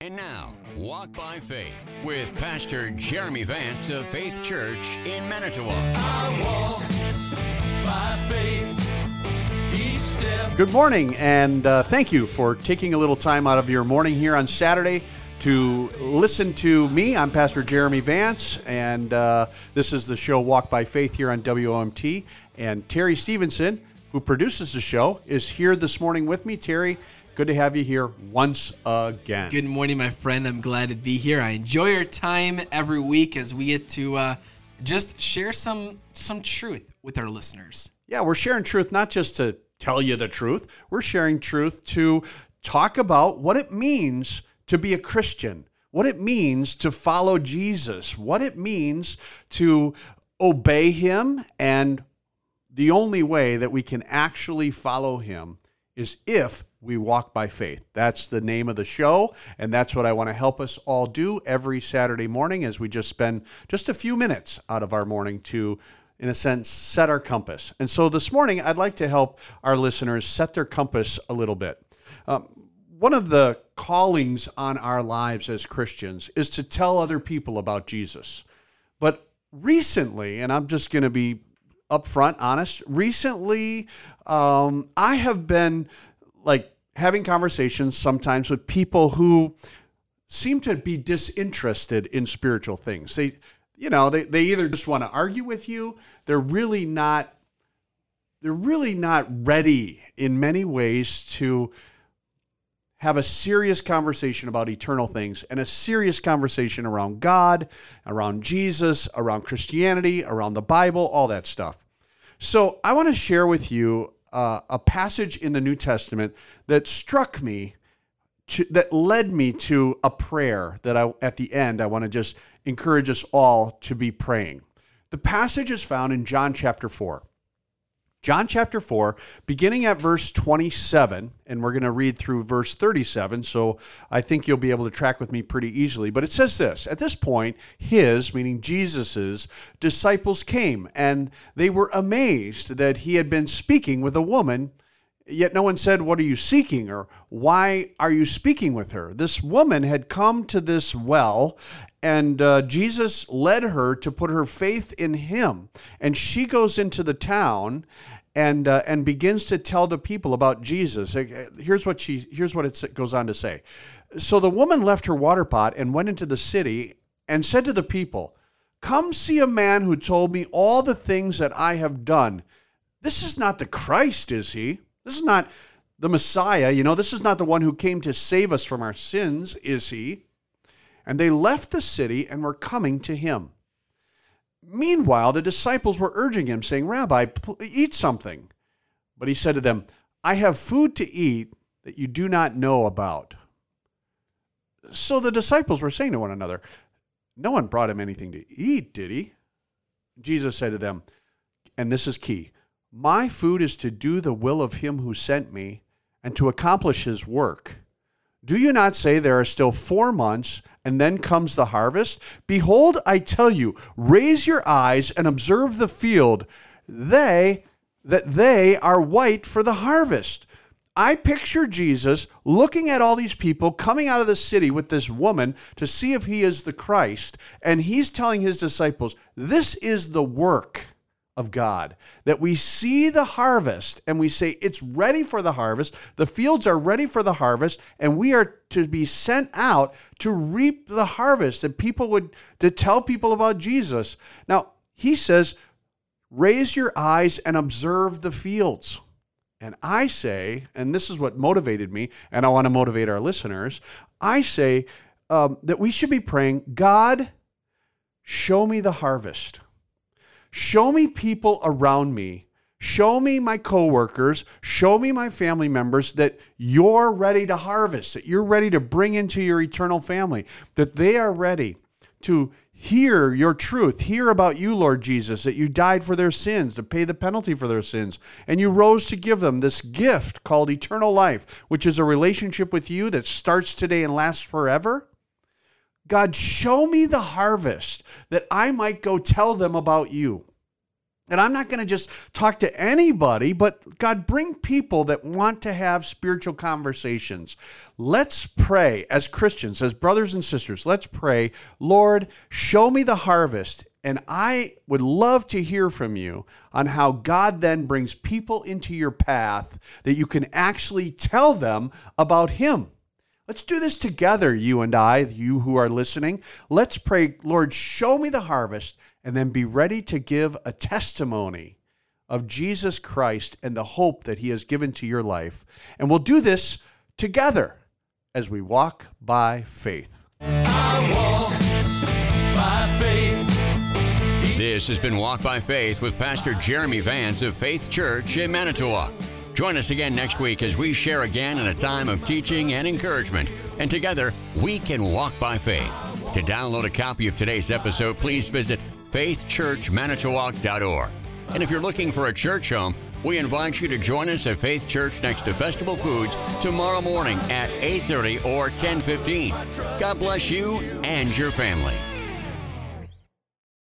And now, Walk by Faith with Pastor Jeremy Vance of Faith Church in Manitowoc. I walk by faith step. Good morning, and uh, thank you for taking a little time out of your morning here on Saturday to listen to me. I'm Pastor Jeremy Vance, and uh, this is the show Walk by Faith here on WOMT. And Terry Stevenson, who produces the show, is here this morning with me. Terry, good to have you here once again. Good morning, my friend. I'm glad to be here. I enjoy our time every week as we get to uh, just share some some truth with our listeners. Yeah, we're sharing truth not just to tell you the truth, we're sharing truth to talk about what it means to be a Christian, what it means to follow Jesus, what it means to obey Him. And the only way that we can actually follow Him is if we walk by faith. That's the name of the show, and that's what I want to help us all do every Saturday morning as we just spend just a few minutes out of our morning to, in a sense, set our compass. And so this morning, I'd like to help our listeners set their compass a little bit. Um, one of the callings on our lives as Christians is to tell other people about Jesus. But recently, and I'm just going to be upfront, honest. Recently, um, I have been like having conversations sometimes with people who seem to be disinterested in spiritual things. They, you know, they, they either just want to argue with you, they're really not they're really not ready in many ways to have a serious conversation about eternal things and a serious conversation around God, around Jesus, around Christianity, around the Bible, all that stuff. So, I want to share with you uh, a passage in the New Testament that struck me, to, that led me to a prayer that I, at the end, I want to just encourage us all to be praying. The passage is found in John chapter 4. John chapter 4, beginning at verse 27, and we're going to read through verse 37, so I think you'll be able to track with me pretty easily. But it says this At this point, his, meaning Jesus's, disciples came, and they were amazed that he had been speaking with a woman. Yet no one said, What are you seeking? or Why are you speaking with her? This woman had come to this well, and uh, Jesus led her to put her faith in him. And she goes into the town and uh, and begins to tell the people about Jesus. Here's what she here's what it goes on to say. So the woman left her water pot and went into the city and said to the people, "Come see a man who told me all the things that I have done. This is not the Christ, is he? This is not the Messiah, you know, this is not the one who came to save us from our sins, is he?" And they left the city and were coming to him. Meanwhile, the disciples were urging him, saying, Rabbi, eat something. But he said to them, I have food to eat that you do not know about. So the disciples were saying to one another, No one brought him anything to eat, did he? Jesus said to them, and this is key My food is to do the will of him who sent me and to accomplish his work. Do you not say there are still four months and then comes the harvest? Behold, I tell you, raise your eyes and observe the field. They, that they are white for the harvest. I picture Jesus looking at all these people coming out of the city with this woman to see if he is the Christ, and he's telling his disciples, This is the work of God. That we see the harvest and we say it's ready for the harvest, the fields are ready for the harvest, and we are to be sent out to reap the harvest. And people would to tell people about Jesus. Now, he says, raise your eyes and observe the fields. And I say, and this is what motivated me, and I want to motivate our listeners, I say um, that we should be praying, God, show me the harvest. Show me people around me. Show me my coworkers, show me my family members that you're ready to harvest, that you're ready to bring into your eternal family, that they are ready to hear your truth, hear about you, Lord Jesus, that you died for their sins, to pay the penalty for their sins, and you rose to give them this gift called eternal life, which is a relationship with you that starts today and lasts forever. God, show me the harvest that I might go tell them about you. And I'm not going to just talk to anybody, but God, bring people that want to have spiritual conversations. Let's pray as Christians, as brothers and sisters. Let's pray, Lord, show me the harvest. And I would love to hear from you on how God then brings people into your path that you can actually tell them about Him. Let's do this together, you and I, you who are listening. Let's pray, Lord, show me the harvest and then be ready to give a testimony of Jesus Christ and the hope that he has given to your life. And we'll do this together as we walk by faith. By faith. This has been Walk by Faith with Pastor Jeremy Vance of Faith Church in Manitowoc. Join us again next week as we share again in a time of teaching and encouragement. And together, we can walk by faith. To download a copy of today's episode, please visit faithchurchmanitowoc.org. And if you're looking for a church home, we invite you to join us at Faith Church next to Festival Foods tomorrow morning at 8:30 or 10:15. God bless you and your family.